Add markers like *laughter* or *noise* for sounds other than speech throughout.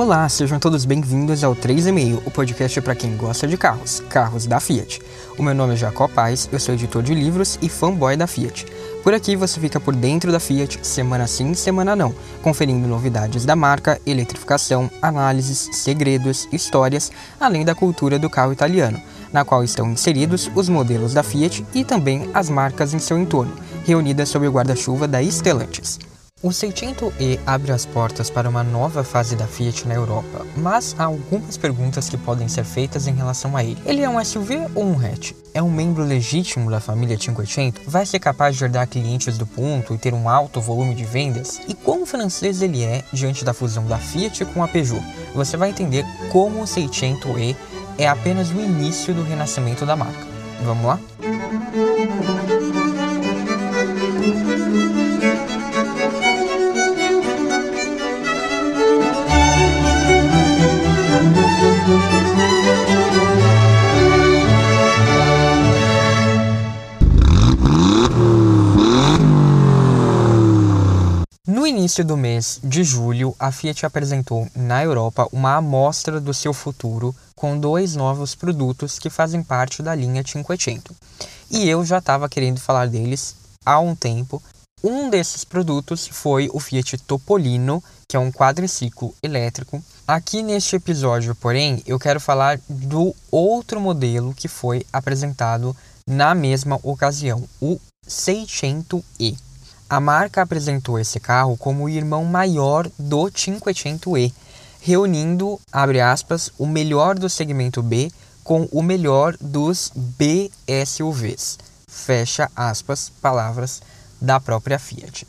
Olá, sejam todos bem-vindos ao 3,5, o podcast para quem gosta de carros, carros da Fiat. O meu nome é Jacó Paz, eu sou editor de livros e fanboy da Fiat. Por aqui você fica por dentro da Fiat, semana sim, semana não, conferindo novidades da marca, eletrificação, análises, segredos, histórias, além da cultura do carro italiano, na qual estão inseridos os modelos da Fiat e também as marcas em seu entorno, reunidas sob o guarda-chuva da Stellantis. O 600e abre as portas para uma nova fase da Fiat na Europa, mas há algumas perguntas que podem ser feitas em relação a ele. Ele é um SUV ou um hatch? É um membro legítimo da família 500? Vai ser capaz de herdar clientes do ponto e ter um alto volume de vendas? E quão francês ele é diante da fusão da Fiat com a Peugeot? Você vai entender como o 600e é apenas o início do renascimento da marca. Vamos lá? Início do mês de julho, a Fiat apresentou na Europa uma amostra do seu futuro com dois novos produtos que fazem parte da linha 500. E eu já estava querendo falar deles há um tempo. Um desses produtos foi o Fiat Topolino, que é um quadriciclo elétrico. Aqui neste episódio, porém, eu quero falar do outro modelo que foi apresentado na mesma ocasião, o 600e. A marca apresentou esse carro como o irmão maior do 500e, reunindo, abre aspas, o melhor do segmento B com o melhor dos BSUVs. Fecha aspas, palavras da própria Fiat.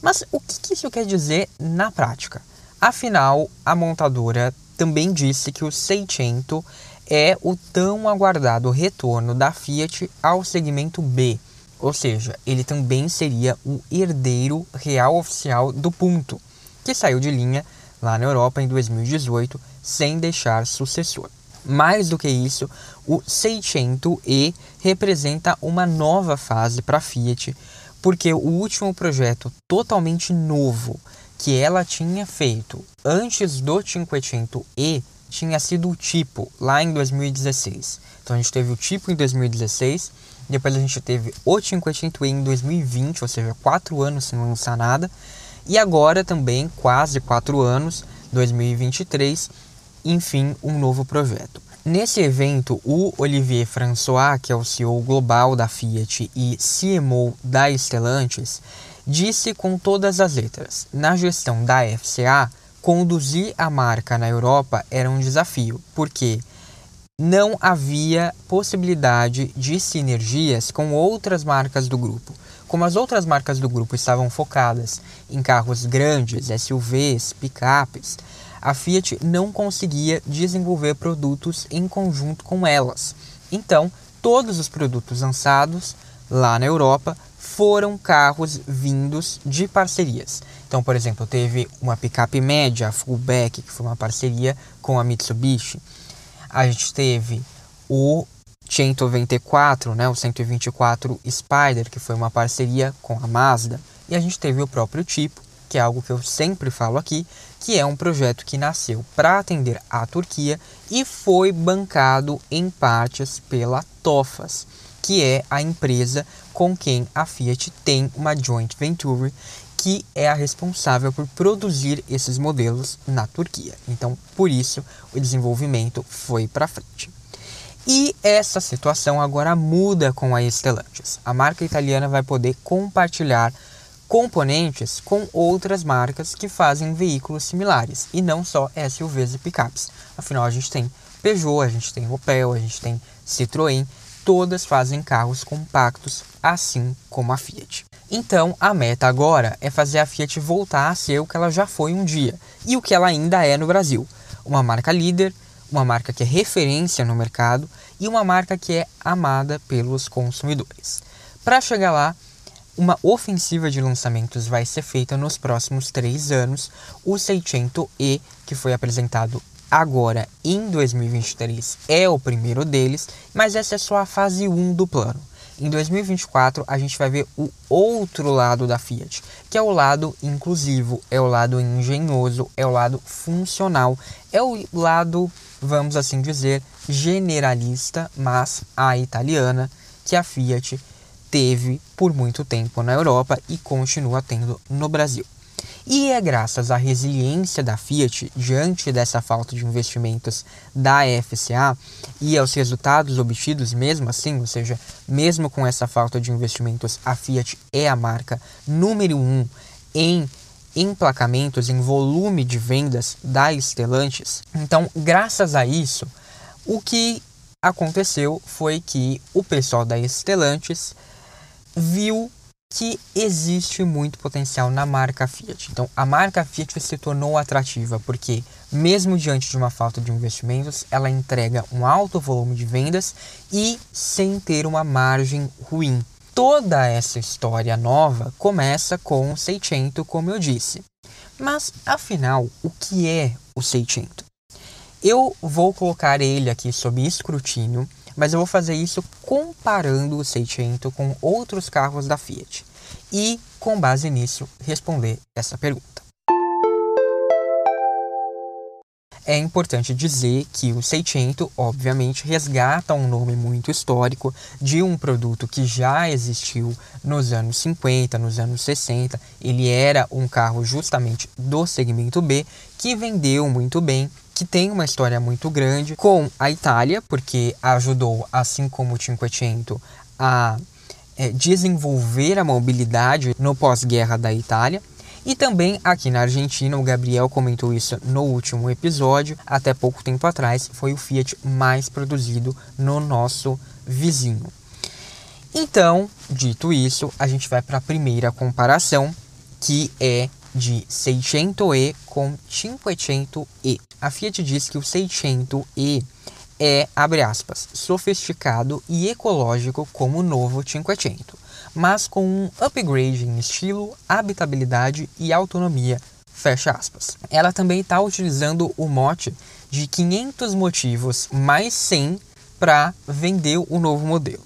Mas o que isso quer dizer na prática? Afinal, a montadora também disse que o 600 é o tão aguardado retorno da Fiat ao segmento B, ou seja, ele também seria o herdeiro real oficial do Punto, que saiu de linha lá na Europa em 2018 sem deixar sucessor. Mais do que isso, o 600e representa uma nova fase para a Fiat, porque o último projeto totalmente novo que ela tinha feito antes do 500e tinha sido o tipo lá em 2016. Então a gente teve o tipo em 2016 depois a gente teve o 500 em 2020, ou seja, quatro anos sem lançar nada. E agora também, quase quatro anos, 2023, enfim, um novo projeto. Nesse evento, o Olivier François, que é o CEO global da Fiat e CMO da Stellantis, disse com todas as letras: na gestão da FCA, conduzir a marca na Europa era um desafio, porque não havia possibilidade de sinergias com outras marcas do grupo. Como as outras marcas do grupo estavam focadas em carros grandes, SUVs, picapes, a Fiat não conseguia desenvolver produtos em conjunto com elas. Então, todos os produtos lançados lá na Europa foram carros vindos de parcerias. Então, por exemplo, teve uma picape média, a Fullback, que foi uma parceria com a Mitsubishi a gente teve o 194, né, o 124 Spider, que foi uma parceria com a Mazda, e a gente teve o próprio tipo, que é algo que eu sempre falo aqui, que é um projeto que nasceu para atender a Turquia e foi bancado em partes pela Tofas, que é a empresa com quem a Fiat tem uma joint venture que é a responsável por produzir esses modelos na Turquia. Então, por isso, o desenvolvimento foi para frente. E essa situação agora muda com a Stellantis. A marca italiana vai poder compartilhar componentes com outras marcas que fazem veículos similares e não só SUVs e picapes. Afinal, a gente tem Peugeot, a gente tem Opel, a gente tem Citroën, todas fazem carros compactos, assim como a Fiat. Então, a meta agora é fazer a Fiat voltar a ser o que ela já foi um dia e o que ela ainda é no Brasil. Uma marca líder, uma marca que é referência no mercado e uma marca que é amada pelos consumidores. Para chegar lá, uma ofensiva de lançamentos vai ser feita nos próximos três anos. O 600e, que foi apresentado agora em 2023, é o primeiro deles, mas essa é só a fase 1 do plano. Em 2024, a gente vai ver o outro lado da Fiat, que é o lado inclusivo, é o lado engenhoso, é o lado funcional, é o lado, vamos assim dizer, generalista, mas a italiana, que a Fiat teve por muito tempo na Europa e continua tendo no Brasil. E é graças à resiliência da Fiat diante dessa falta de investimentos da FCA e aos resultados obtidos mesmo assim, ou seja, mesmo com essa falta de investimentos, a Fiat é a marca número um em emplacamentos, em volume de vendas da Stellantis. Então, graças a isso, o que aconteceu foi que o pessoal da Stellantis viu que existe muito potencial na marca Fiat. Então, a marca Fiat se tornou atrativa porque, mesmo diante de uma falta de investimentos, ela entrega um alto volume de vendas e sem ter uma margem ruim. Toda essa história nova começa com o Seicento, como eu disse. Mas, afinal, o que é o Seicento? Eu vou colocar ele aqui sob escrutínio mas eu vou fazer isso comparando o Seicento com outros carros da Fiat e, com base nisso, responder essa pergunta. É importante dizer que o Seicento, obviamente, resgata um nome muito histórico de um produto que já existiu nos anos 50, nos anos 60. Ele era um carro justamente do segmento B que vendeu muito bem que tem uma história muito grande com a Itália, porque ajudou, assim como o Cinquecento, a é, desenvolver a mobilidade no pós-guerra da Itália. E também aqui na Argentina, o Gabriel comentou isso no último episódio, até pouco tempo atrás, foi o Fiat mais produzido no nosso vizinho. Então, dito isso, a gente vai para a primeira comparação, que é de 600e com 500e. A Fiat diz que o 600e é, abre aspas, sofisticado e ecológico como o novo 500, mas com um upgrade em estilo, habitabilidade e autonomia, fecha aspas. Ela também está utilizando o mote de 500 motivos mais 100 para vender o novo modelo.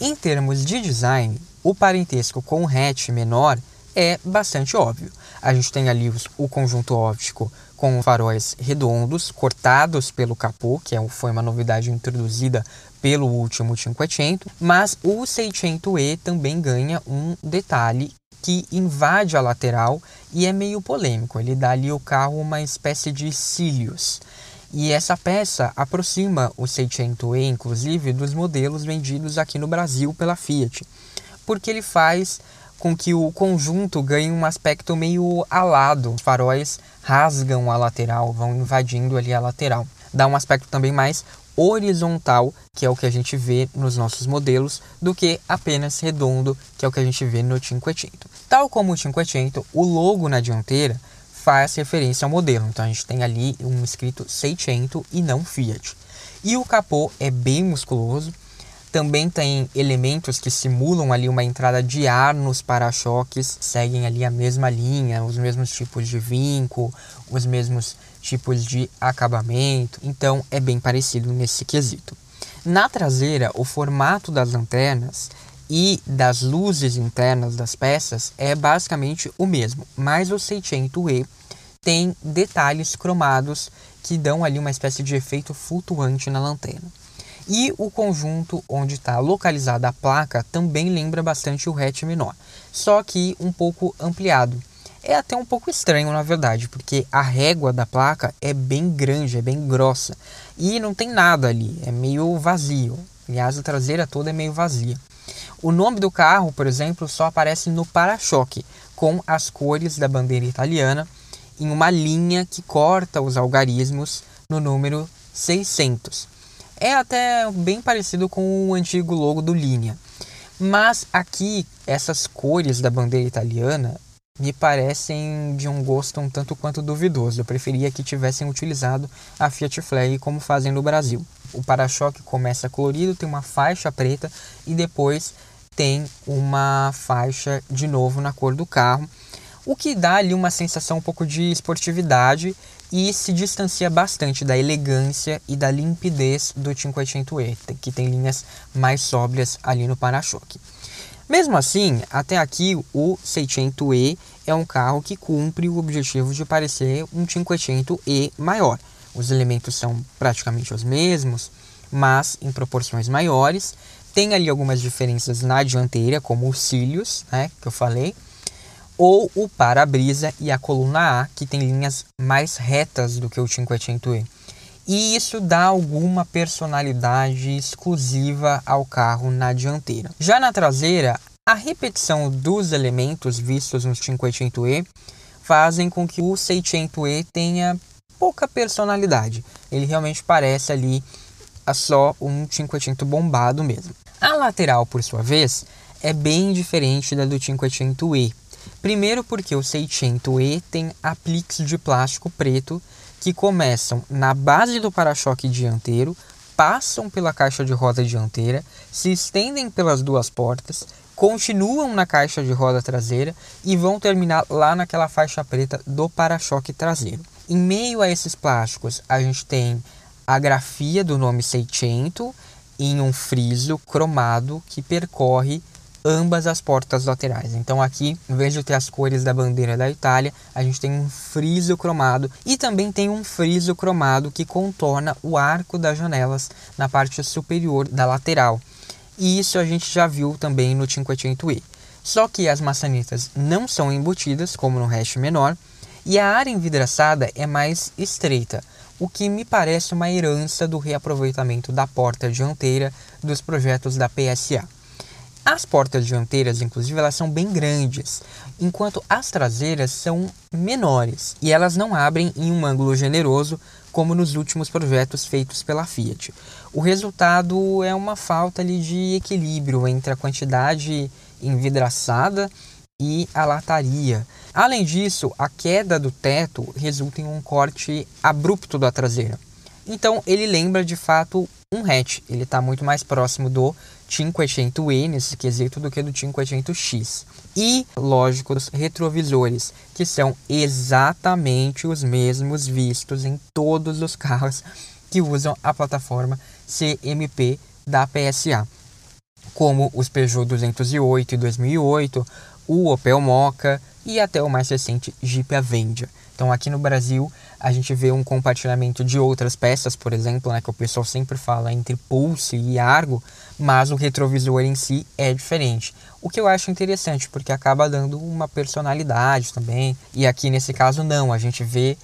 Em termos de design, o parentesco com o hatch menor é bastante óbvio. A gente tem ali o conjunto óptico com faróis redondos, cortados pelo capô, que é foi uma novidade introduzida pelo último 500, mas o 600E também ganha um detalhe que invade a lateral e é meio polêmico. Ele dá ali ao carro uma espécie de cílios. E essa peça aproxima o 600E, inclusive, dos modelos vendidos aqui no Brasil pela Fiat, porque ele faz com que o conjunto ganhe um aspecto meio alado. Os faróis rasgam a lateral, vão invadindo ali a lateral. Dá um aspecto também mais horizontal, que é o que a gente vê nos nossos modelos, do que apenas redondo, que é o que a gente vê no 500. Tal como o 500, o logo na dianteira faz referência ao modelo. Então a gente tem ali um escrito 600 e não Fiat. E o capô é bem musculoso, também tem elementos que simulam ali uma entrada de ar nos para-choques, seguem ali a mesma linha, os mesmos tipos de vinco, os mesmos tipos de acabamento, então é bem parecido nesse quesito. Na traseira, o formato das lanternas e das luzes internas das peças é basicamente o mesmo, mas o 600E tem detalhes cromados que dão ali uma espécie de efeito flutuante na lanterna. E o conjunto onde está localizada a placa também lembra bastante o hatch menor, só que um pouco ampliado. É até um pouco estranho, na verdade, porque a régua da placa é bem grande, é bem grossa e não tem nada ali, é meio vazio. Aliás, a traseira toda é meio vazia. O nome do carro, por exemplo, só aparece no para-choque, com as cores da bandeira italiana, em uma linha que corta os algarismos no número 600. É até bem parecido com o antigo logo do Linea. Mas aqui, essas cores da bandeira italiana me parecem de um gosto um tanto quanto duvidoso. Eu preferia que tivessem utilizado a Fiat Flag como fazem no Brasil. O para-choque começa colorido, tem uma faixa preta e depois tem uma faixa de novo na cor do carro. o que dá ali uma sensação um pouco de esportividade e se distancia bastante da elegância e da limpidez do 500e, que tem linhas mais sóbrias ali no para-choque. Mesmo assim, até aqui o 600e é um carro que cumpre o objetivo de parecer um 500e maior. Os elementos são praticamente os mesmos, mas em proporções maiores. Tem ali algumas diferenças na dianteira, como os cílios, né, que eu falei, ou o para-brisa e a coluna A, que tem linhas mais retas do que o 500e. E isso dá alguma personalidade exclusiva ao carro na dianteira. Já na traseira, a repetição dos elementos vistos no 500e fazem com que o 600e tenha pouca personalidade. Ele realmente parece ali só um 500 bombado mesmo. A lateral, por sua vez, é bem diferente da do 500e. Primeiro porque o 600e tem apliques de plástico preto que começam na base do para-choque dianteiro, passam pela caixa de roda dianteira, se estendem pelas duas portas, continuam na caixa de roda traseira e vão terminar lá naquela faixa preta do para-choque traseiro. Em meio a esses plásticos, a gente tem a grafia do nome 600 em um friso cromado que percorre ambas as portas laterais. Então aqui, de ter as cores da bandeira da Itália, a gente tem um friso cromado e também tem um friso cromado que contorna o arco das janelas na parte superior da lateral. E isso a gente já viu também no 500e. Só que as maçanetas não são embutidas, como no hash menor, e a área envidraçada é mais estreita, o que me parece uma herança do reaproveitamento da porta dianteira dos projetos da PSA. As portas dianteiras, inclusive, elas são bem grandes, enquanto as traseiras são menores e elas não abrem em um ângulo generoso como nos últimos projetos feitos pela Fiat. O resultado é uma falta ali, de equilíbrio entre a quantidade envidraçada e a lataria. Além disso, a queda do teto resulta em um corte abrupto da traseira. Então ele lembra de fato um hatch, ele está muito mais próximo do 500e nesse quesito do que do 500x. E, lógico, os retrovisores, que são exatamente os mesmos vistos em todos os carros que usam a plataforma CMP da PSA, como os Peugeot 208 e 2008, o Opel Mokka e até o mais recente Jeep Avenger. Então aqui no Brasil a gente vê um compartilhamento de outras peças, por exemplo, né, que o pessoal sempre fala entre Pulse e Argo, mas o retrovisor em si é diferente. O que eu acho interessante, porque acaba dando uma personalidade também. E aqui nesse caso não, a gente vê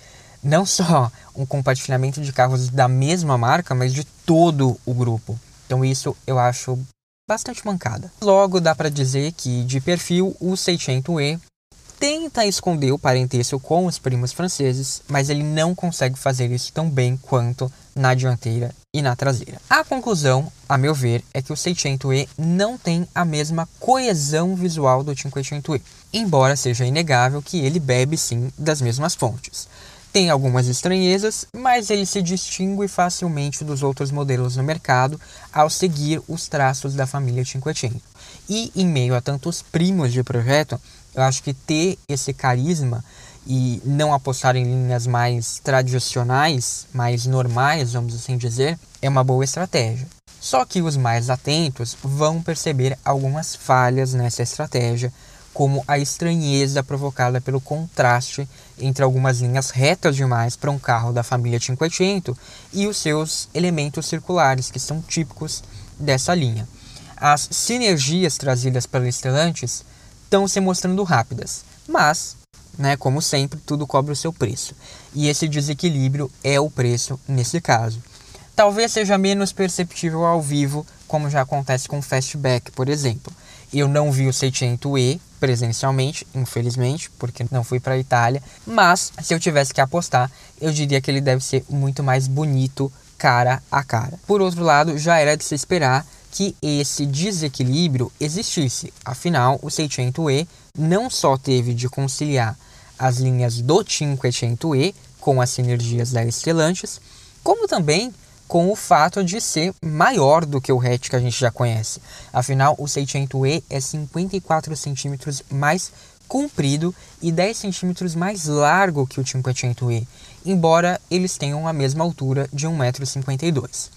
não só *laughs* um compartilhamento de carros da mesma marca, mas de todo o grupo. Então isso eu acho bastante mancada. Logo dá para dizer que de perfil o 600e tenta esconder o parentesco com os primos franceses, mas ele não consegue fazer isso tão bem quanto na dianteira e na traseira. A conclusão, a meu ver, é que o 600e não tem a mesma coesão visual do 500e, embora seja inegável que ele bebe sim das mesmas fontes. Tem algumas estranhezas, mas ele se distingue facilmente dos outros modelos no mercado ao seguir os traços da família 500. E em meio a tantos primos de projeto, eu acho que ter esse carisma e não apostar em linhas mais tradicionais, mais normais, vamos assim dizer, é uma boa estratégia. Só que os mais atentos vão perceber algumas falhas nessa estratégia, como a estranheza provocada pelo contraste entre algumas linhas retas demais para um carro da família 500 e os seus elementos circulares, que são típicos dessa linha. As sinergias trazidas pelos Stellantis estão se mostrando rápidas, mas, né, como sempre, tudo cobra o seu preço. E esse desequilíbrio é o preço nesse caso. Talvez seja menos perceptível ao vivo, como já acontece com o Fastback, por exemplo. Eu não vi o 600e presencialmente, infelizmente, porque não fui para a Itália, mas se eu tivesse que apostar, eu diria que ele deve ser muito mais bonito cara a cara. Por outro lado, já era de se esperar que esse desequilíbrio existisse. Afinal, o 600e não só teve de conciliar as linhas do 500e com as sinergias da Stellantis, como também com o fato de ser maior do que o hatch que a gente já conhece. Afinal, o 600e é 54 centímetros mais comprido e 10 centímetros mais largo que o 500e, embora eles tenham a mesma altura de 1,52m.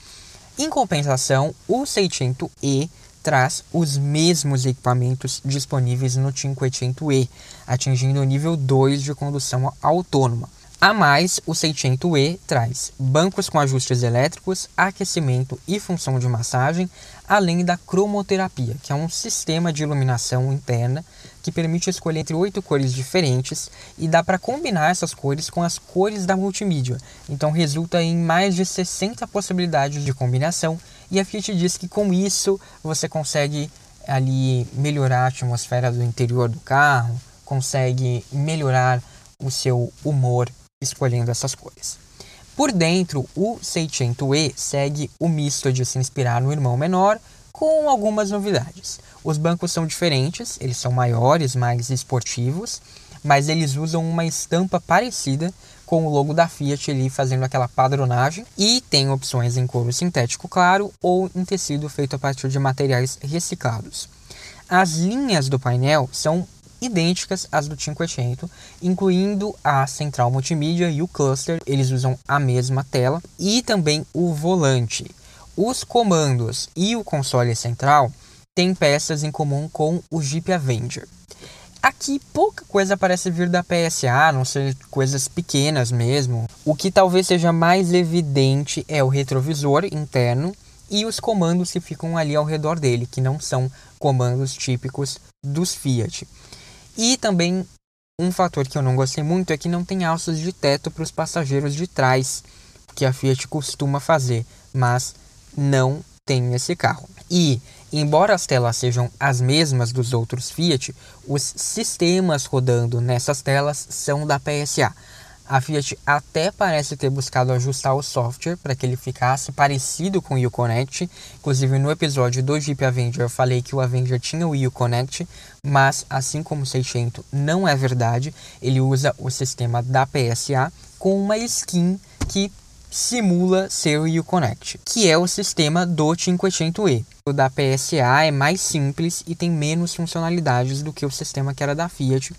Em compensação, o 600e traz os mesmos equipamentos disponíveis no 500e, atingindo o nível 2 de condução autônoma. A mais, o 600e traz bancos com ajustes elétricos, aquecimento e função de massagem, além da cromoterapia, que é um sistema de iluminação interna que permite escolher entre oito cores diferentes e dá para combinar essas cores com as cores da multimídia. Então resulta em mais de 60 possibilidades de combinação e a Fiat diz que com isso você consegue ali melhorar a atmosfera do interior do carro, consegue melhorar o seu humor escolhendo essas cores. Por dentro, o 600e segue o misto de se inspirar no irmão menor, com algumas novidades. Os bancos são diferentes, eles são maiores, mais esportivos, mas eles usam uma estampa parecida com o logo da Fiat ali fazendo aquela padronagem e tem opções em couro sintético claro ou em tecido feito a partir de materiais reciclados. As linhas do painel são idênticas às do 500, incluindo a central multimídia e o cluster, eles usam a mesma tela, e também o volante. Os comandos e o console central têm peças em comum com o Jeep Avenger. Aqui pouca coisa parece vir da PSA, a não ser coisas pequenas mesmo. O que talvez seja mais evidente é o retrovisor interno e os comandos que ficam ali ao redor dele, que não são comandos típicos dos Fiat. E também um fator que eu não gostei muito é que não tem alças de teto para os passageiros de trás, que a Fiat costuma fazer, mas não tem nesse carro. E, embora as telas sejam as mesmas dos outros Fiat, os sistemas rodando nessas telas são da PSA. A Fiat até parece ter buscado ajustar o software para que ele ficasse parecido com o Uconnect. Inclusive no episódio do Jeep Avenger eu falei que o Avenger tinha o Uconnect, mas assim como o 600 não é verdade, ele usa o sistema da PSA com uma skin que simula ser o Uconnect, que é o sistema do 500e. O da PSA é mais simples e tem menos funcionalidades do que o sistema que era da Fiat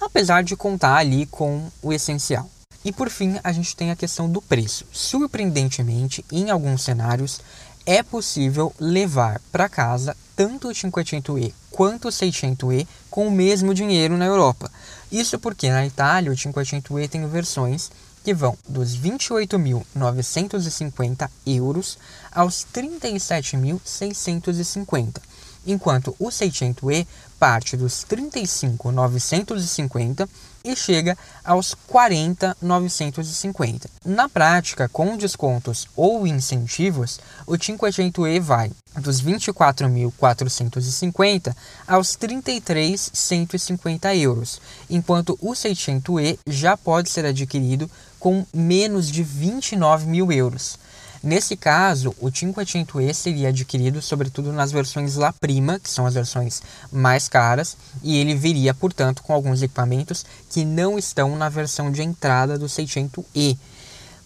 apesar de contar ali com o essencial. E por fim, a gente tem a questão do preço. Surpreendentemente, em alguns cenários, é possível levar para casa tanto o 500e quanto o 600e com o mesmo dinheiro na Europa. Isso porque na Itália o 500e tem versões que vão dos 28.950 euros aos 37.650 enquanto o 600e parte dos 35.950 e chega aos 40.950. Na prática, com descontos ou incentivos, o 500e vai dos 24.450 aos 33.150 euros, enquanto o 600e já pode ser adquirido com menos de 29 mil euros. Nesse caso, o 500e seria adquirido sobretudo nas versões La Prima, que são as versões mais caras, e ele viria, portanto, com alguns equipamentos que não estão na versão de entrada do 600e,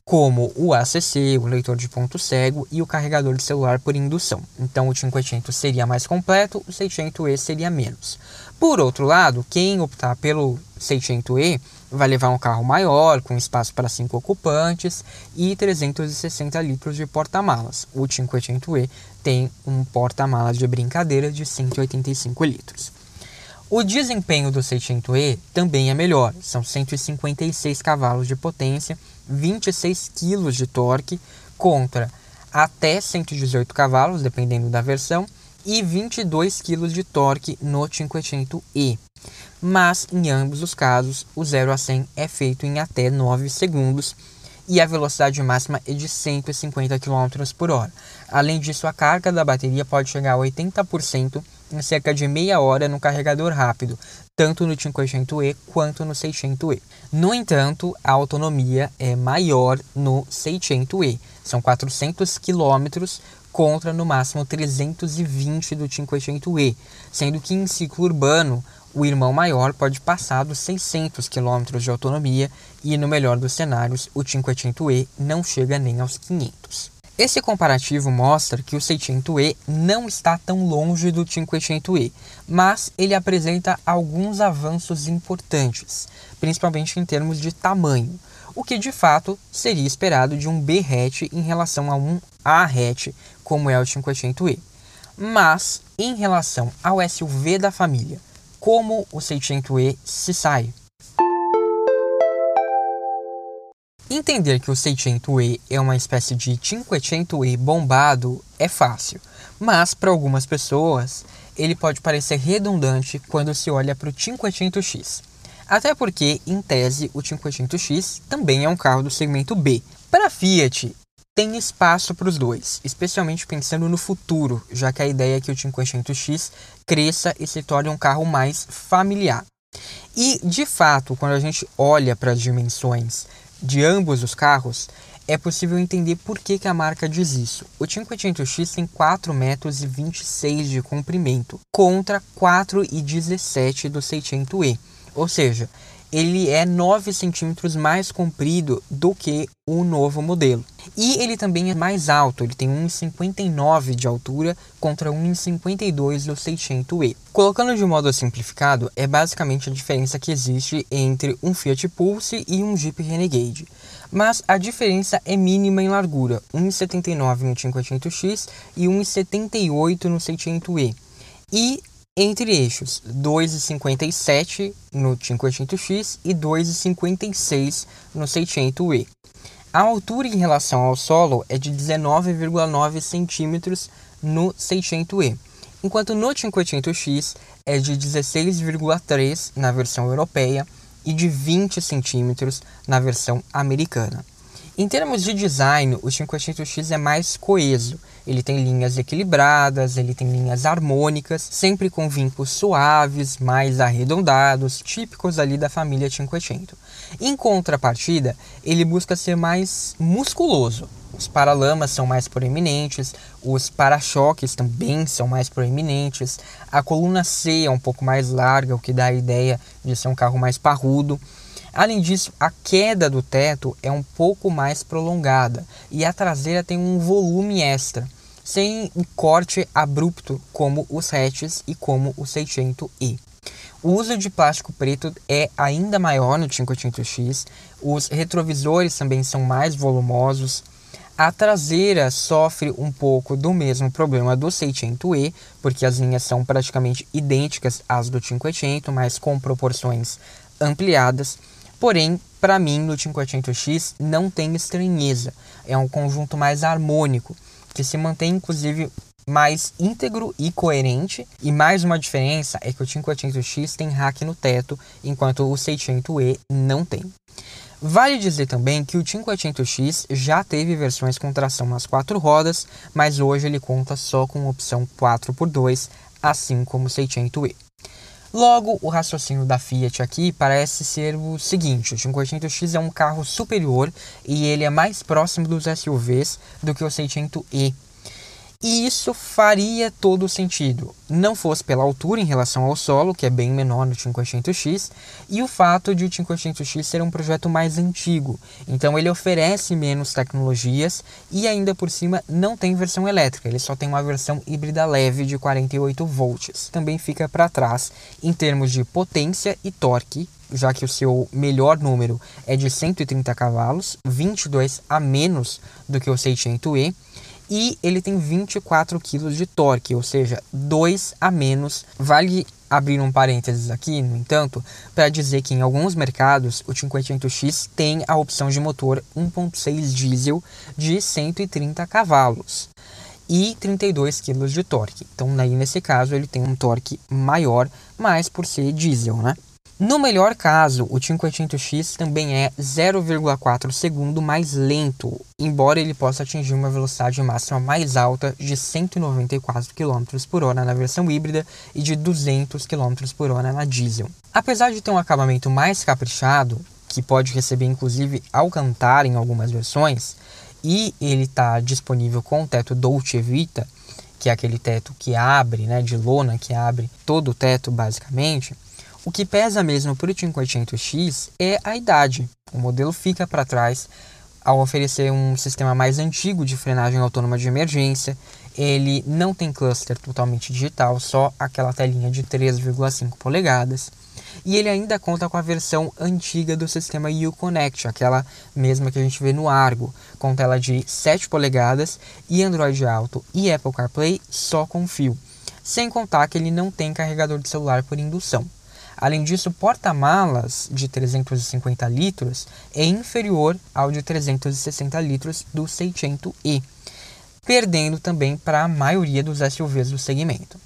como o ACC, o leitor de ponto cego e o carregador de celular por indução. Então o 500 seria mais completo, o 600e seria menos. Por outro lado, quem optar pelo 600e vai levar um carro maior, com espaço para cinco ocupantes e 360 litros de porta-malas. O 500e tem um porta-malas de brincadeira de 185 litros. O desempenho do 600e também é melhor, são 156 cavalos de potência, 26 kg de torque contra até 118 cavalos, dependendo da versão, e 22 kg de torque no 500e mas em ambos os casos o 0 a 100 é feito em até 9 segundos e a velocidade máxima é de 150 km por hora. Além disso, a carga da bateria pode chegar a 80% em cerca de meia hora no carregador rápido, tanto no 500e quanto no 600e. No entanto, a autonomia é maior no 600e, são 400 km contra no máximo 320 do 500e, sendo que em ciclo urbano o irmão maior pode passar dos 600 km de autonomia e, no melhor dos cenários, o 500e não chega nem aos 500. Esse comparativo mostra que o 600e não está tão longe do 500e, mas ele apresenta alguns avanços importantes, principalmente em termos de tamanho, o que de fato seria esperado de um B hatch em relação a um A hatch, como é o 500e. Mas em relação ao SUV da família, como o 600e se sai? Entender que o 600e é uma espécie de 500e bombado é fácil, mas para algumas pessoas ele pode parecer redundante quando se olha para o 500x. Até porque, em tese, o 500x também é um carro do segmento B. Para a Fiat, tem espaço para os dois, especialmente pensando no futuro, já que a ideia é que o 500x cresça e se torne um carro mais familiar. E, de fato, quando a gente olha para as dimensões de ambos os carros, é possível entender por que, que a marca diz isso. O 500X tem 4,26 metros e de comprimento, contra 4,17 do 600E. Ou seja, ele é 9 centímetros mais comprido do que o novo modelo. E ele também é mais alto, ele tem 1,59 de altura contra 1,52 do 600e. Colocando de modo simplificado, é basicamente a diferença que existe entre um Fiat Pulse e um Jeep Renegade. Mas a diferença é mínima em largura, 1,79 no 500x e 1,78 no 600e. E entre eixos 2,57 no 500x e 2,56 no 600e. A altura em relação ao solo é de 19,9 centímetros no 600e, enquanto no 500x é de 16,3 na versão europeia e de 20 centímetros na versão americana. Em termos de design, o 500X é mais coeso. Ele tem linhas equilibradas, ele tem linhas harmônicas, sempre com vincos suaves, mais arredondados, típicos ali da família 500. Em contrapartida, ele busca ser mais musculoso. Os paralamas são mais proeminentes, os para-choques também são mais proeminentes, a coluna C é um pouco mais larga, o que dá a ideia de ser um carro mais parrudo. Além disso, a queda do teto é um pouco mais prolongada e a traseira tem um volume extra, sem um corte abrupto como os hatches e como o 600i. O uso de plástico preto é ainda maior no 500X, os retrovisores também são mais volumosos, a traseira sofre um pouco do mesmo problema do 600e, porque as linhas são praticamente idênticas às do 500, mas com proporções ampliadas. Porém, para mim, no 500X não tem estranheza. É um conjunto mais harmônico, que se mantém inclusive mais íntegro e coerente. E mais uma diferença é que o 500X tem rack no teto, enquanto o 600E não tem. Vale dizer também que o 500X já teve versões com tração nas quatro rodas, mas hoje ele conta só com opção 4x2, assim como o 600E. Logo, o raciocínio da Fiat aqui parece ser o seguinte: o 500X é um carro superior e ele é mais próximo dos SUVs do que o 600e. E isso faria todo sentido, não fosse pela altura em relação ao solo, que é bem menor no 500X, e o fato de o 500X ser um projeto mais antigo. Então ele oferece menos tecnologias e ainda por cima não tem versão elétrica, ele só tem uma versão híbrida leve de 48 volts. Também fica para trás em termos de potência e torque, já que o seu melhor número é de 130 cavalos, 22 a menos do que o 600e e ele tem 24 kg de torque, ou seja, 2 a menos. Vale abrir um parênteses aqui, no entanto, para dizer que em alguns mercados o 500X tem a opção de motor 1.6 diesel de 130 cavalos e 32 kg de torque. Então, aí nesse caso ele tem um torque maior, mas por ser diesel, né? No melhor caso, o 500X também é 0,4 segundo mais lento, embora ele possa atingir uma velocidade máxima mais alta de 194 km por hora na versão híbrida e de 200 km por hora na diesel. Apesar de ter um acabamento mais caprichado, que pode receber inclusive Alcantara em algumas versões, e ele está disponível com o teto Dolce Vita, que é aquele teto que abre, né, de lona, que abre todo o teto basicamente, o que pesa mesmo para o 500X é a idade. O modelo fica para trás ao oferecer um sistema mais antigo de frenagem autônoma de emergência. Ele não tem cluster totalmente digital, só aquela telinha de 3,5 polegadas. E ele ainda conta com a versão antiga do sistema Uconnect, aquela mesma que a gente vê no Argo, com tela de 7 polegadas e Android Auto e Apple CarPlay só com fio. Sem contar que ele não tem carregador de celular por indução. Além disso, o porta-malas de 350 litros é inferior ao de 360 litros do 600e, perdendo também para a maioria dos SUVs do segmento.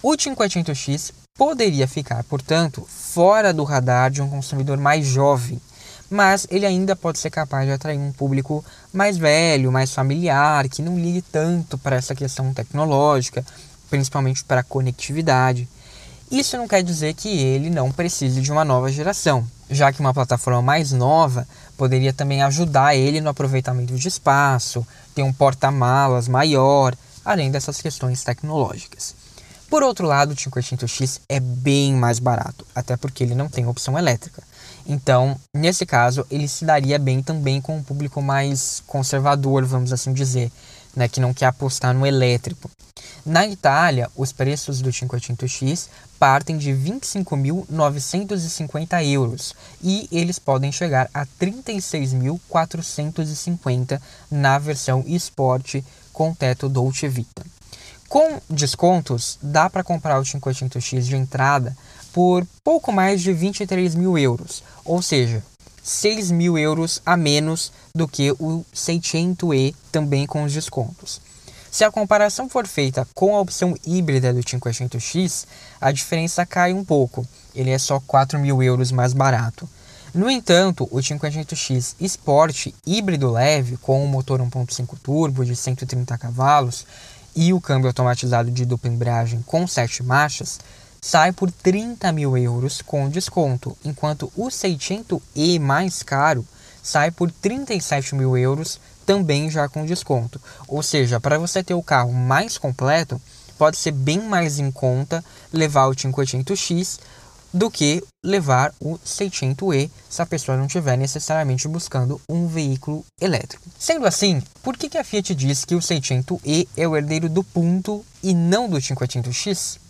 O 500X poderia ficar, portanto, fora do radar de um consumidor mais jovem, mas ele ainda pode ser capaz de atrair um público mais velho, mais familiar, que não ligue tanto para essa questão tecnológica, principalmente para a conectividade. Isso não quer dizer que ele não precise de uma nova geração, já que uma plataforma mais nova poderia também ajudar ele no aproveitamento de espaço, ter um porta-malas maior, além dessas questões tecnológicas. Por outro lado, o 500X é bem mais barato, até porque ele não tem opção elétrica. Então, nesse caso, ele se daria bem também com um público mais conservador, vamos assim dizer, né, que não quer apostar no elétrico. Na Itália, os preços do 500X partem de 25.950 euros e eles podem chegar a 36.450 na versão Sport com teto Dolce Vita. Com descontos, dá para comprar o 500X de entrada por pouco mais de 23 mil euros, ou seja, 6 mil euros a menos do que o 600E também com os descontos. Se a comparação for feita com a opção híbrida do 500X, a diferença cai um pouco, ele é só 4 mil euros mais barato. No entanto, o 500X Sport híbrido leve com o motor 1.5 turbo de 130 cavalos e o câmbio automatizado de dupla embreagem com 7 marchas sai por 30 mil euros com desconto, enquanto o 600E mais caro sai por 37 mil euros também já com desconto. Ou seja, para você ter o carro mais completo, pode ser bem mais em conta levar o 500X do que levar o 600E se a pessoa não estiver necessariamente buscando um veículo elétrico. Sendo assim, por que, que a Fiat diz que o 600E é o herdeiro do Punto e não do 500X?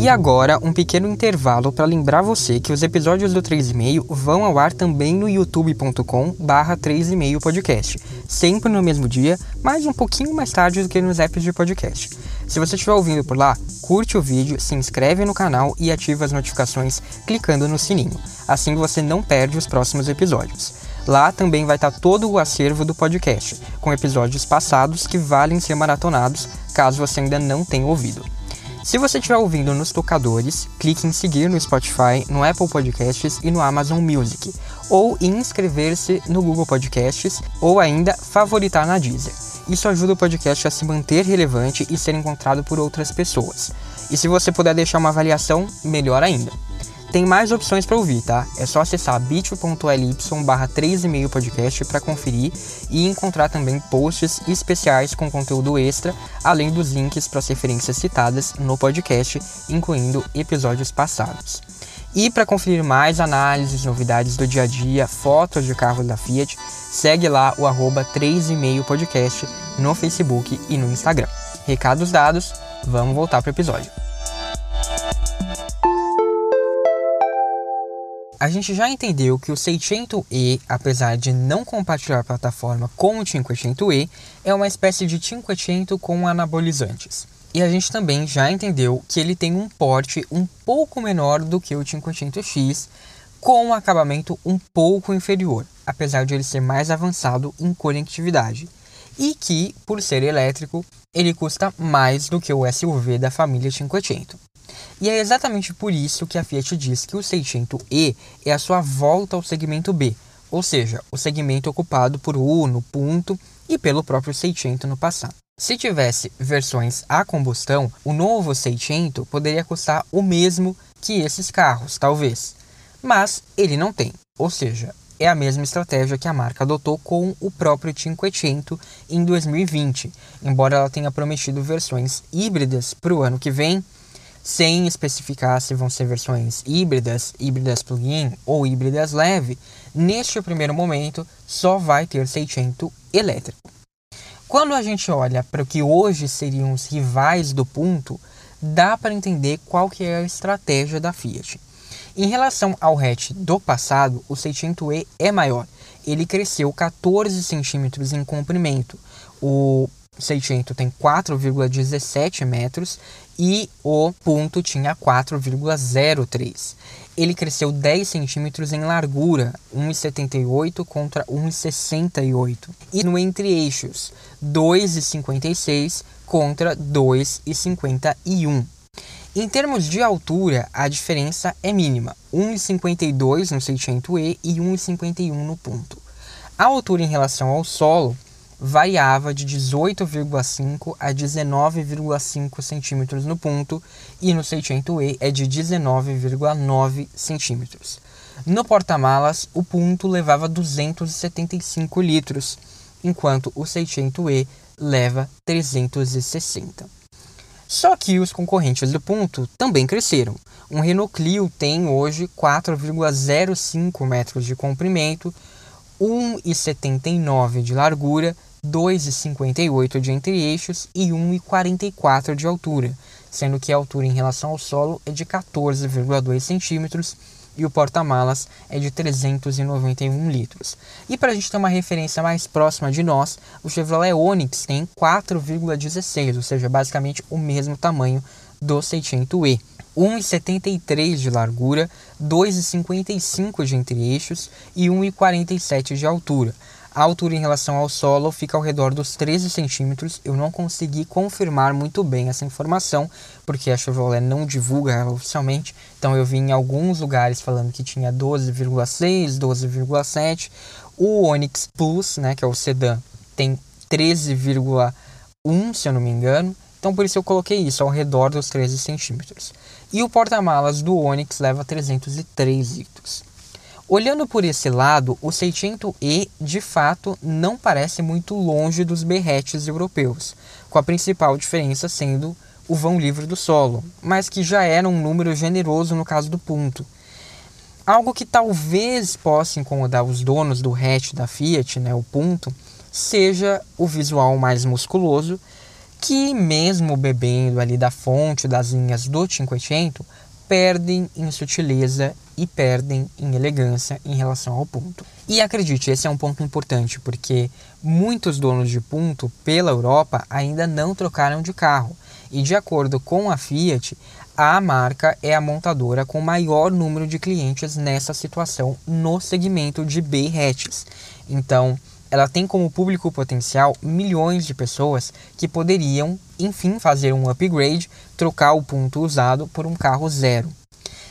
E agora, um pequeno intervalo para lembrar você que os episódios do 3,5 vão ao ar também no youtube.com barra 3,5 podcast, sempre no mesmo dia, mas um pouquinho mais tarde do que nos apps de podcast. Se você estiver ouvindo por lá, curte o vídeo, se inscreve no canal e ativa as notificações clicando no sininho. Assim você não perde os próximos episódios. Lá também vai estar todo o acervo do podcast, com episódios passados que valem ser maratonados, caso você ainda não tenha ouvido. Se você estiver ouvindo nos tocadores, clique em seguir no Spotify, no Apple Podcasts e no Amazon Music, ou em inscrever-se no Google Podcasts, ou ainda favoritar na Deezer. Isso ajuda o podcast a se manter relevante e ser encontrado por outras pessoas. E se você puder deixar uma avaliação, melhor ainda. Tem mais opções para ouvir, tá? É só acessar bit.ly barra 3,5 podcast para conferir e encontrar também posts especiais com conteúdo extra, além dos links para as referências citadas no podcast, incluindo episódios passados. E para conferir mais análises, novidades do dia a dia, fotos de carros da Fiat, segue lá o arroba 3,5 podcast no Facebook e no Instagram. Recados dados, vamos voltar para o episódio. A gente já entendeu que o 600E, apesar de não compartilhar a plataforma com o 500E, é uma espécie de 500 com anabolizantes. E a gente também já entendeu que ele tem um porte um pouco menor do que o 500X, com um acabamento um pouco inferior, apesar de ele ser mais avançado em conectividade. E que, por ser elétrico, ele custa mais do que o SUV da família 500. E é exatamente por isso que a Fiat diz que o 600e é a sua volta ao segmento B, ou seja, o segmento ocupado por Uno, Punto e pelo próprio 600 no passado. Se tivesse versões a combustão, o novo 600 poderia custar o mesmo que esses carros, talvez. Mas ele não tem, ou seja, é a mesma estratégia que a marca adotou com o próprio 500 em 2020, embora ela tenha prometido versões híbridas para o ano que vem sem especificar se vão ser versões híbridas, híbridas plug-in ou híbridas leve, neste primeiro momento só vai ter 600 elétrico. Quando a gente olha para o que hoje seriam os rivais do ponto, dá para entender qual que é a estratégia da Fiat. Em relação ao hatch do passado, o 600e é maior. Ele cresceu 14 centímetros em comprimento. O 600 tem 4,17 metros e o ponto tinha 4,03. Ele cresceu 10 centímetros em largura, 1,78 contra 1,68. E no entre-eixos, 2,56 contra 2,51. Em termos de altura, a diferença é mínima, 1,52 no 600E e 1,51 no ponto. A altura em relação ao solo variava de 18,5 a 19,5 centímetros no ponto e no 600E é de 19,9 centímetros. No porta-malas, o ponto levava 275 litros, enquanto o 600E leva 360. Só que os concorrentes do ponto também cresceram. Um Renault Clio tem hoje 4,05 metros de comprimento, 1,79 de largura 2,58 de entre-eixos e 1,44 de altura, sendo que a altura em relação ao solo é de 14,2 centímetros e o porta-malas é de 391 litros. E para a gente ter uma referência mais próxima de nós, o Chevrolet Onix tem 4,16, ou seja, basicamente o mesmo tamanho do 600e. 1,73 de largura, 2,55 de entre-eixos e 1,47 de altura. A altura em relação ao solo fica ao redor dos 13 centímetros. Eu não consegui confirmar muito bem essa informação, porque a Chevrolet não divulga ela oficialmente. Então eu vi em alguns lugares falando que tinha 12,6, 12,7. O Onix Plus, né, que é o sedã, tem 13,1, se eu não me engano. Então por isso eu coloquei isso, ao redor dos 13 centímetros. E o porta-malas do Onix leva 303 litros. Olhando por esse lado, o 600E de fato não parece muito longe dos berretes europeus, com a principal diferença sendo o vão livre do solo, mas que já era um número generoso no caso do ponto. Algo que talvez possa incomodar os donos do hatch da Fiat, né, o ponto, seja o visual mais musculoso, que mesmo bebendo ali da fonte das linhas do Cinquecento, perdem em sutileza e perdem em elegância em relação ao ponto. E acredite, esse é um ponto importante porque muitos donos de ponto pela Europa ainda não trocaram de carro. E de acordo com a Fiat, a marca é a montadora com maior número de clientes nessa situação no segmento de B hatches. Então, ela tem como público potencial milhões de pessoas que poderiam, enfim, fazer um upgrade, trocar o ponto usado por um carro zero.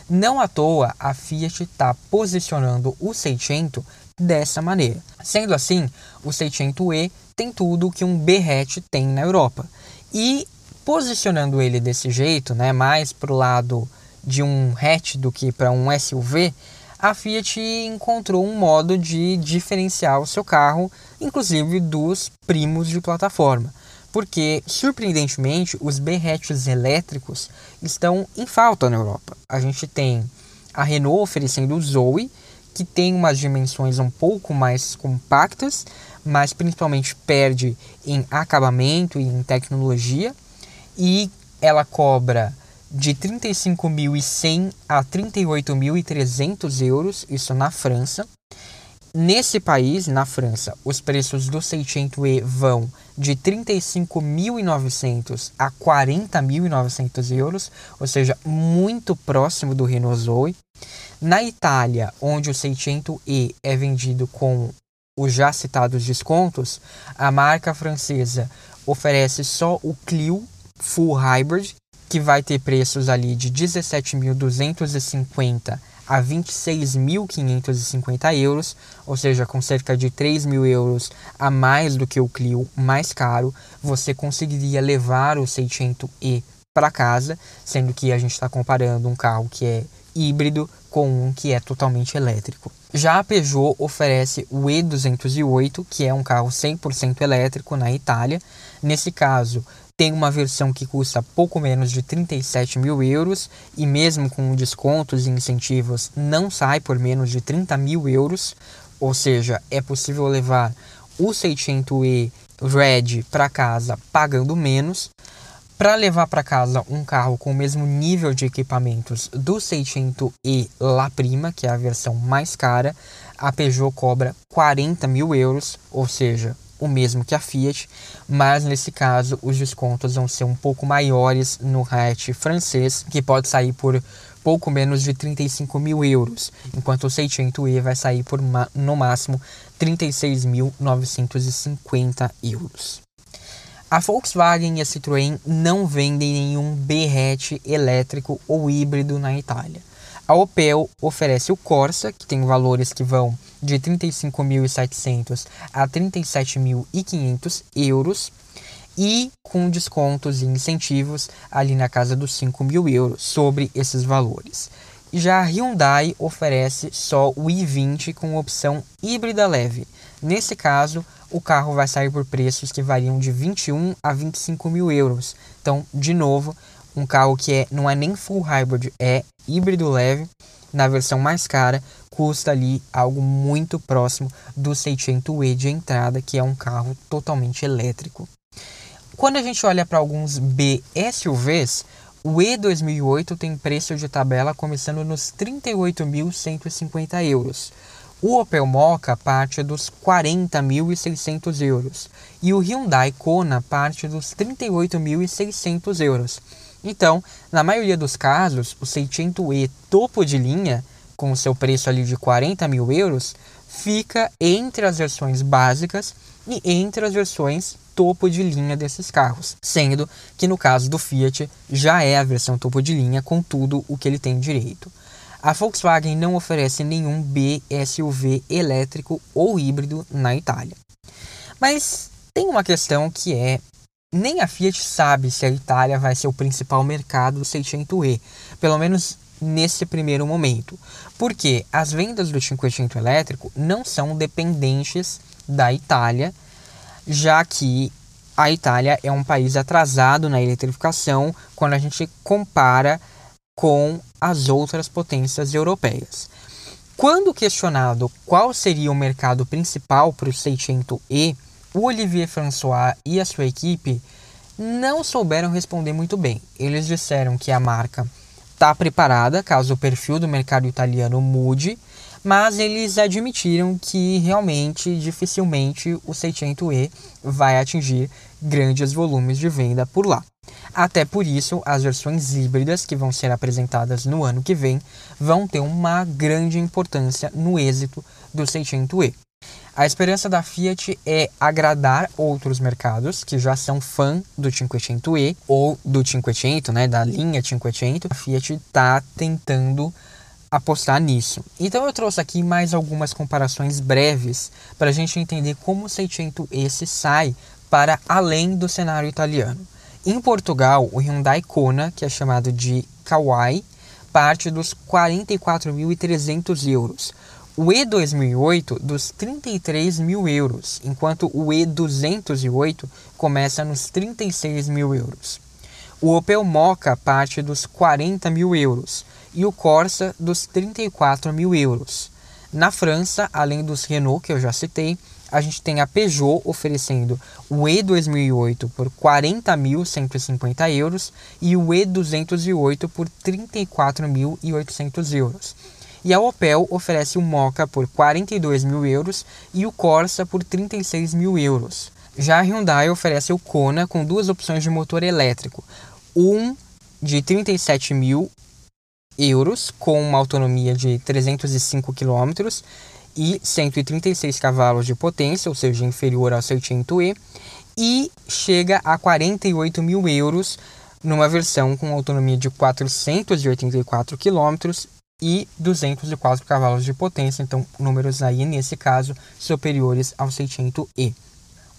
Não à toa, a Fiat está posicionando o 600 dessa maneira. Sendo assim, o 600e tem tudo que um B-hatch tem na Europa. E posicionando ele desse jeito, né, mais para o lado de um hatch do que para um SUV, a Fiat encontrou um modo de diferenciar o seu carro, inclusive dos primos de plataforma. Porque, surpreendentemente, os B-hatches elétricos estão em falta na Europa. A gente tem a Renault oferecendo o Zoe, que tem umas dimensões um pouco mais compactas, mas principalmente perde em acabamento e em tecnologia, e ela cobra de 35.100 a 38.300 euros, isso na França. Nesse país, na França, os preços do 600e vão de 35.900 a 40.900 euros, ou seja, muito próximo do Renault Zoe. Na Itália, onde o 600e é vendido com os já citados descontos, a marca francesa oferece só o Clio Full Hybrid, que vai ter preços ali de 17.250 a 26.550 euros, ou seja, com cerca de 3 mil euros a mais do que o Clio mais caro, você conseguiria levar o 600e para casa, sendo que a gente está comparando um carro que é híbrido com um que é totalmente elétrico. Já a Peugeot oferece o E208, que é um carro 100% elétrico na Itália. Nesse caso, tem uma versão que custa pouco menos de 37 mil euros e mesmo com descontos e incentivos não sai por menos de 30 mil euros, ou seja, é possível levar o 600e Red para casa pagando menos. Para levar para casa um carro com o mesmo nível de equipamentos do 600e La Prima, que é a versão mais cara, a Peugeot cobra 40 mil euros, ou seja, o mesmo que a Fiat, mas nesse caso os descontos vão ser um pouco maiores no hatch francês, que pode sair por pouco menos de 35 mil euros, enquanto o 600e vai sair por no máximo 36.950 euros. A Volkswagen e a Citroën não vendem nenhum B-hatch elétrico ou híbrido na Itália. A Opel oferece o Corsa, que tem valores que vão de 35.700 a 37.500 euros e com descontos e incentivos ali na casa dos 5 mil euros sobre esses valores. Já a Hyundai oferece só o i20 com opção híbrida leve. Nesse caso, o carro vai sair por preços que variam de 21 a 25 mil euros. Então, de novo, um carro que é, não é nem full hybrid, é híbrido leve, na versão mais cara, custa ali algo muito próximo do 600e de entrada, que é um carro totalmente elétrico. Quando a gente olha para alguns BSUVs, o E2008 tem preço de tabela começando nos 38.150 euros. O Opel Mokka parte dos 40.600 euros e o Hyundai Kona parte dos 38.600 euros. Então, na maioria dos casos, o 600e topo de linha, com o seu preço ali de 40 mil euros, fica entre as versões básicas e entre as versões topo de linha desses carros, sendo que no caso do Fiat já é a versão topo de linha com tudo o que ele tem direito. A Volkswagen não oferece nenhum BSUV elétrico ou híbrido na Itália. Mas tem uma questão que é nem a Fiat sabe se a Itália vai ser o principal mercado do 600e, pelo menos nesse primeiro momento, porque as vendas do 500 elétrico não são dependentes da Itália, já que a Itália é um país atrasado na eletrificação quando a gente compara com as outras potências europeias. Quando questionado qual seria o mercado principal para o 600e, o Olivier François e a sua equipe não souberam responder muito bem. Eles disseram que a marca está preparada caso o perfil do mercado italiano mude, mas eles admitiram que realmente dificilmente o 600e vai atingir grandes volumes de venda por lá. Até por isso, as versões híbridas que vão ser apresentadas no ano que vem vão ter uma grande importância no êxito do 600e. A esperança da Fiat é agradar outros mercados que já são fã do 500e ou do 500, né, da linha 500. A Fiat está tentando apostar nisso. Então eu trouxe aqui mais algumas comparações breves para a gente entender como o 600e se sai para além do cenário italiano. Em Portugal, o Hyundai Kona, que é chamado de Kauai, parte dos 44.300 euros o E2008 dos 33 mil euros, enquanto o E208 começa nos 36 mil euros. O Opel Mokka parte dos 40 mil euros e o Corsa dos 34 mil euros. Na França, além dos Renault que eu já citei, a gente tem a Peugeot oferecendo o E2008 por 40.150 euros e o E208 por 34.800 euros e a Opel oferece o Mocha por 42 mil euros e o Corsa por 36 mil euros. Já a Hyundai oferece o Kona com duas opções de motor elétrico, um de 37 mil euros com uma autonomia de 305 km e 136 cavalos de potência, ou seja, inferior ao 600e, e chega a 48 mil euros numa versão com autonomia de 484 km e 204 cavalos de potência, então números aí nesse caso superiores ao 600e.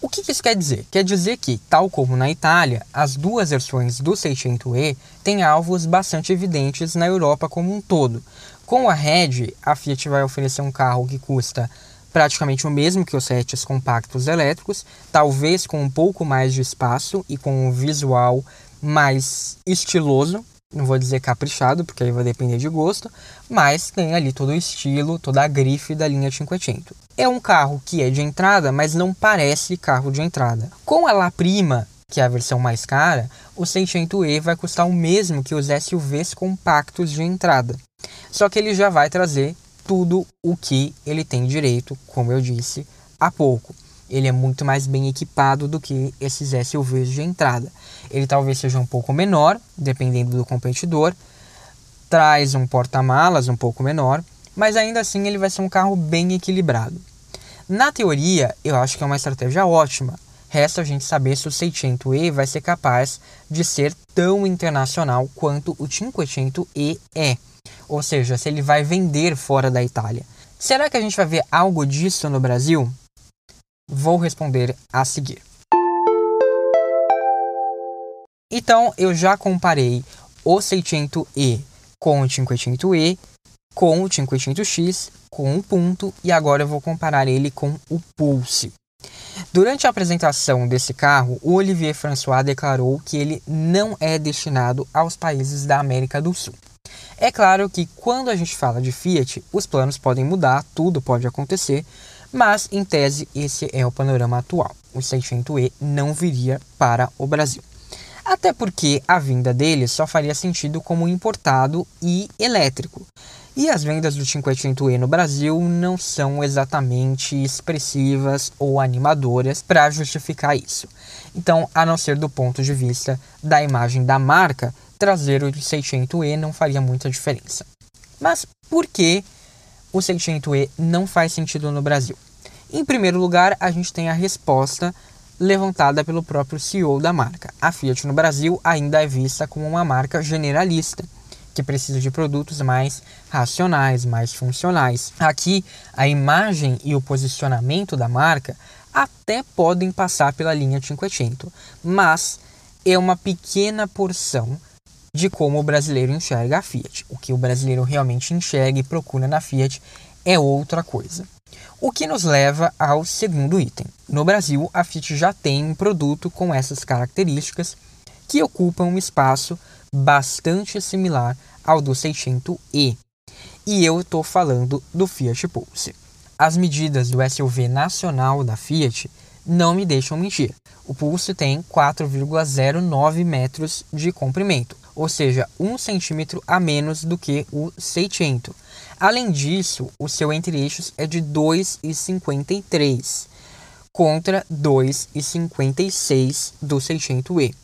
O que isso quer dizer? Quer dizer que, tal como na Itália, as duas versões do 600e têm alvos bastante evidentes na Europa como um todo. Com a Red, a Fiat vai oferecer um carro que custa praticamente o mesmo que os hatches compactos elétricos, talvez com um pouco mais de espaço e com um visual mais estiloso, não vou dizer caprichado, porque aí vai depender de gosto, mas tem ali todo o estilo, toda a grife da linha Cinquecento. É um carro que é de entrada, mas não parece carro de entrada. Com a La Prima, que é a versão mais cara, o 600e vai custar o mesmo que os SUVs compactos de entrada. Só que ele já vai trazer tudo o que ele tem direito, como eu disse há pouco. Ele é muito mais bem equipado do que esses SUVs de entrada. Ele talvez seja um pouco menor, dependendo do competidor, traz um porta-malas um pouco menor, mas ainda assim ele vai ser um carro bem equilibrado. Na teoria, eu acho que é uma estratégia ótima. Resta a gente saber se o 600e vai ser capaz de ser tão internacional quanto o 500e é. Ou seja, se ele vai vender fora da Itália. Será que a gente vai ver algo disso no Brasil? Vou responder a seguir. Então, eu já comparei o 600e com o 500e, com o 500x, com o Punto e agora eu vou comparar ele com o Pulse. Durante a apresentação desse carro, o Olivier François declarou que ele não é destinado aos países da América do Sul. É claro que quando a gente fala de Fiat, os planos podem mudar, tudo pode acontecer, mas em tese esse é o panorama atual. O 600e não viria para o Brasil. Até porque a vinda dele só faria sentido como importado e elétrico. E as vendas do 500e no Brasil não são exatamente expressivas ou animadoras para justificar isso. Então, a não ser do ponto de vista da imagem da marca, trazer o 600e não faria muita diferença. Mas por que o 600e não faz sentido no Brasil? Em primeiro lugar, a gente tem a resposta levantada pelo próprio CEO da marca. A Fiat no Brasil ainda é vista como uma marca generalista, que precisa de produtos mais racionais, mais funcionais. Aqui, a imagem e o posicionamento da marca até podem passar pela linha 500, mas é uma pequena porção de como o brasileiro enxerga a Fiat. O que o brasileiro realmente enxerga e procura na Fiat é outra coisa. O que nos leva ao segundo item. No Brasil, a Fiat já tem um produto com essas características que ocupa um espaço bastante similar ao do 600e. E eu estou falando do Fiat Pulse. As medidas do SUV nacional da Fiat não me deixam mentir. O Pulse tem 4,09 metros de comprimento, ou seja, 1 centímetro a menos do que o 600 Além disso, o seu entre-eixos é de 2,53 contra 2,56 do 600e.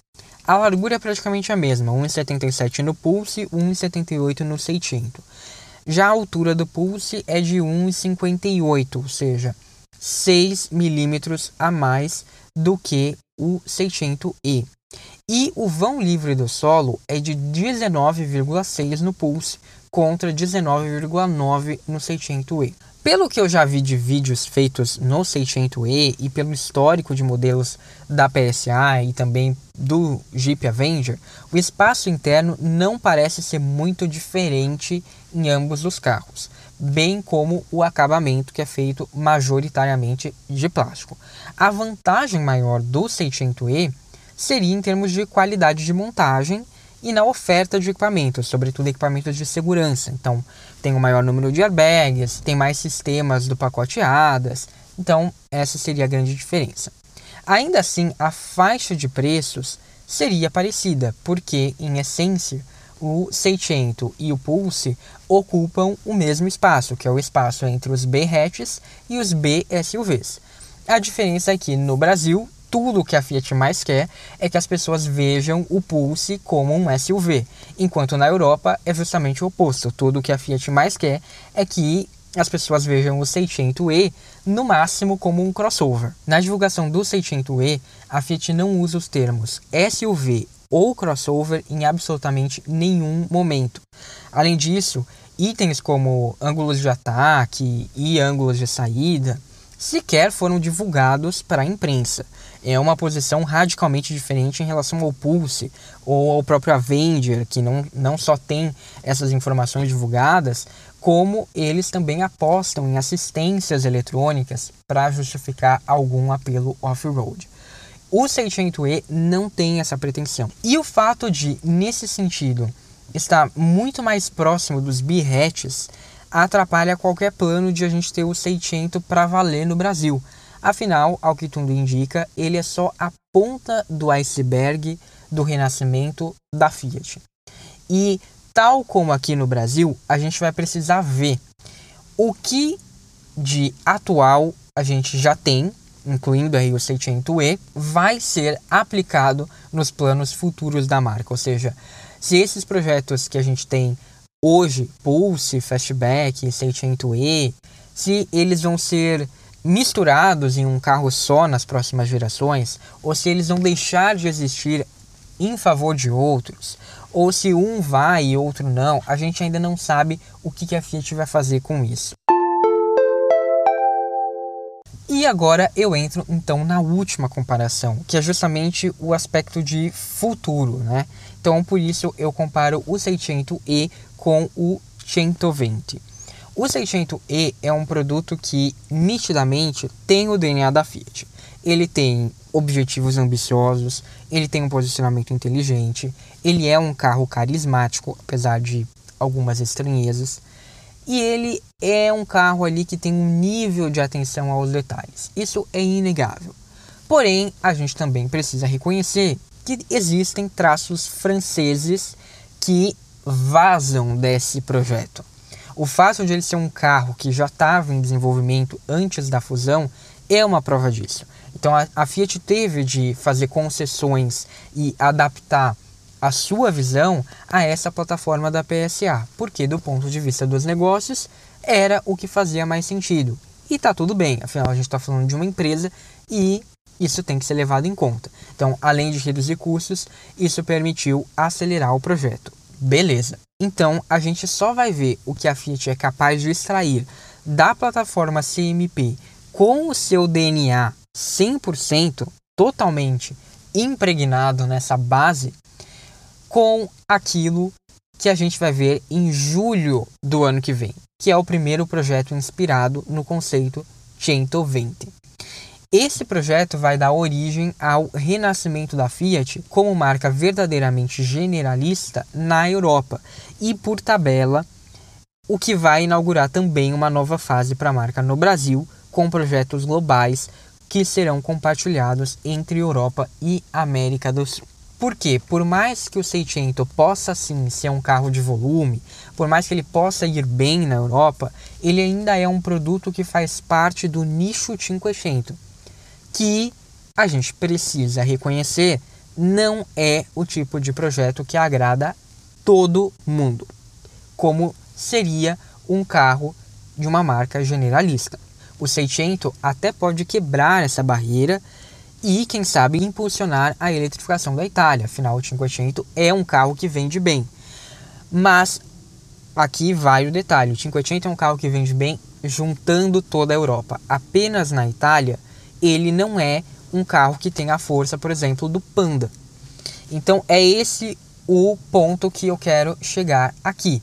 A largura é praticamente a mesma, 1,77 no Pulse e 1,78 no 600. Já a altura do Pulse é de 1,58, ou seja, 6 milímetros a mais do que o 600e. E o vão livre do solo é de 19,6 no Pulse contra 19,9 no 600e. Pelo que eu já vi de vídeos feitos no 600e e pelo histórico de modelos da PSA e também do Jeep Avenger, o espaço interno não parece ser muito diferente em ambos os carros, bem como o acabamento que é feito majoritariamente de plástico. A vantagem maior do 600e seria em termos de qualidade de montagem e na oferta de equipamentos, sobretudo equipamentos de segurança. Então, tem um maior número de airbags, tem mais sistemas do pacote ADAS. Então, essa seria a grande diferença. Ainda assim, a faixa de preços seria parecida, porque, em essência, o 600 e o Pulse ocupam o mesmo espaço, que é o espaço entre os B-hatches e os B-SUVs. A diferença é que no Brasil tudo que a Fiat mais quer é que as pessoas vejam o Pulse como um SUV, enquanto na Europa é justamente o oposto. Tudo que a Fiat mais quer é que as pessoas vejam o 600e no máximo como um crossover. Na divulgação do 600e, a Fiat não usa os termos SUV ou crossover em absolutamente nenhum momento. Além disso, itens como ângulos de ataque e ângulos de saída sequer foram divulgados para a imprensa é uma posição radicalmente diferente em relação ao Pulse ou ao próprio Avenger, que não, não só tem essas informações divulgadas, como eles também apostam em assistências eletrônicas para justificar algum apelo off-road. O 600E não tem essa pretensão. E o fato de, nesse sentido, estar muito mais próximo dos B-hatches atrapalha qualquer plano de a gente ter o 600 para valer no Brasil. Afinal, ao que tudo indica, ele é só a ponta do iceberg do renascimento da Fiat. E tal como aqui no Brasil, a gente vai precisar ver o que de atual a gente já tem, incluindo aí o 600E, vai ser aplicado nos planos futuros da marca. Ou seja, se esses projetos que a gente tem hoje, Pulse, Fastback, 600E, se eles vão ser misturados em um carro só nas próximas gerações, ou se eles vão deixar de existir em favor de outros, ou se um vai e outro não, a gente ainda não sabe o que a Fiat vai fazer com isso. E agora eu entro então na última comparação, que é justamente o aspecto de futuro, né? Então por isso eu comparo o 600e com o 120. O 600e é um produto que nitidamente tem o DNA da Fiat. Ele tem objetivos ambiciosos, ele tem um posicionamento inteligente, ele é um carro carismático, apesar de algumas estranhezas, e ele é um carro ali que tem um nível de atenção aos detalhes. Isso é inegável. Porém, a gente também precisa reconhecer que existem traços franceses que vazam desse projeto. O fato de ele ser um carro que já estava em desenvolvimento antes da fusão é uma prova disso. Então a, a Fiat teve de fazer concessões e adaptar a sua visão a essa plataforma da PSA, porque do ponto de vista dos negócios era o que fazia mais sentido. E tá tudo bem, afinal a gente está falando de uma empresa e isso tem que ser levado em conta. Então, além de reduzir custos, isso permitiu acelerar o projeto. Beleza. Então, a gente só vai ver o que a Fiat é capaz de extrair da plataforma CMP com o seu DNA 100% totalmente impregnado nessa base com aquilo que a gente vai ver em julho do ano que vem, que é o primeiro projeto inspirado no conceito 120. Esse projeto vai dar origem ao renascimento da Fiat como marca verdadeiramente generalista na Europa. E, por tabela, o que vai inaugurar também uma nova fase para a marca no Brasil, com projetos globais que serão compartilhados entre Europa e América do Sul. Porque, por mais que o Seicento possa sim ser um carro de volume, por mais que ele possa ir bem na Europa, ele ainda é um produto que faz parte do nicho Cinquecento, que a gente precisa reconhecer não é o tipo de projeto que agrada todo mundo, como seria um carro de uma marca generalista. O Seicento até pode quebrar essa barreira e, quem sabe, impulsionar a eletrificação da Itália. Afinal, o Cinquecento é um carro que vende bem. Mas aqui vai o detalhe: o Cinquecento é um carro que vende bem juntando toda a Europa. Apenas na Itália, ele não é um carro que tem a força, por exemplo, do Panda. Então, é esse o ponto que eu quero chegar aqui.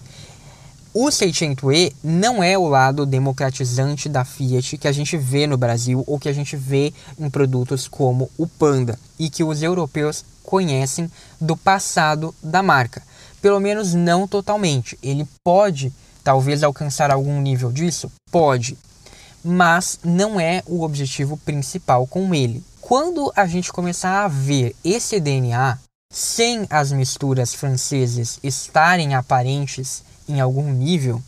O 600E não é o lado democratizante da Fiat que a gente vê no Brasil ou que a gente vê em produtos como o Panda e que os europeus conhecem do passado da marca. Pelo menos não totalmente. Ele pode talvez alcançar algum nível disso? Pode. Mas não é o objetivo principal com ele. Quando a gente começar a ver esse DNA sem as misturas franceses estarem aparentes em algum nível,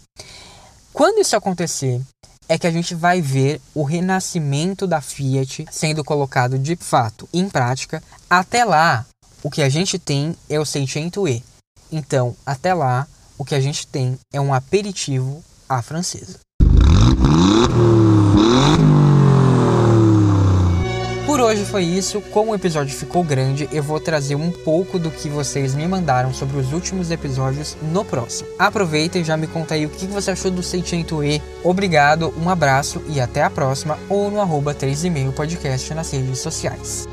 quando isso acontecer, é que a gente vai ver o renascimento da Fiat sendo colocado de fato em prática. Até lá, o que a gente tem é o 600E. Então, até lá, o que a gente tem é um aperitivo à francesa. hoje foi isso. Como o episódio ficou grande, eu vou trazer um pouco do que vocês me mandaram sobre os últimos episódios no próximo. Aproveita e já me conta aí o que você achou do Sentimento E. Obrigado, um abraço e até a próxima ou no arroba 3 e meio podcast nas redes sociais.